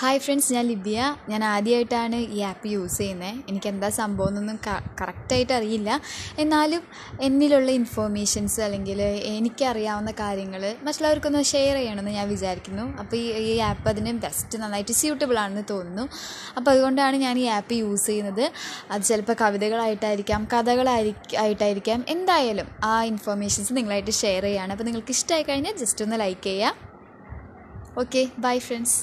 Hi friends ഞാൻ Libya. ഞാൻ ആദ്യമായിട്ടാണ് ഈ ആപ്പ് യൂസ് ചെയ്യുന്നത് എനിക്ക് എന്താ സംഭവം എന്നൊന്നും കറക്റ്റായിട്ട് അറിയില്ല എന്നാലും എന്നിലുള്ള ഇൻഫോർമേഷൻസ് അല്ലെങ്കിൽ എനിക്കറിയാവുന്ന കാര്യങ്ങൾ മറ്റുള്ളവർക്കൊന്ന് ഷെയർ ചെയ്യണമെന്ന് ഞാൻ വിചാരിക്കുന്നു. അപ്പോൾ ഈ ഈ ആപ്പ് അതിന് ബെസ്റ്റ് നന്നായിട്ട് സ്യൂട്ടബിൾ ആണെന്ന് തോന്നുന്നു. അപ്പോൾ അതുകൊണ്ടാണ് ഞാൻ ഈ ആപ്പ് യൂസ് ചെയ്യുന്നത്. അത് ചിലപ്പോൾ കവിതകളായിട്ടായിരിക്കാം കഥകളായിരിക്കും ആയിട്ടായിരിക്കാം. എന്തായാലും ആ ഇൻഫോർമേഷൻസ് നിങ്ങളായിട്ട് ഷെയർ ചെയ്യുകയാണ് അപ്പോൾ നിങ്ങൾക്ക് ഇഷ്ടമായി കഴിഞ്ഞാൽ ജസ്റ്റ് ഒന്ന് ലൈക്ക് ചെയ്യുക ഓക്കെ ബൈ ഫ്രണ്ട്സ്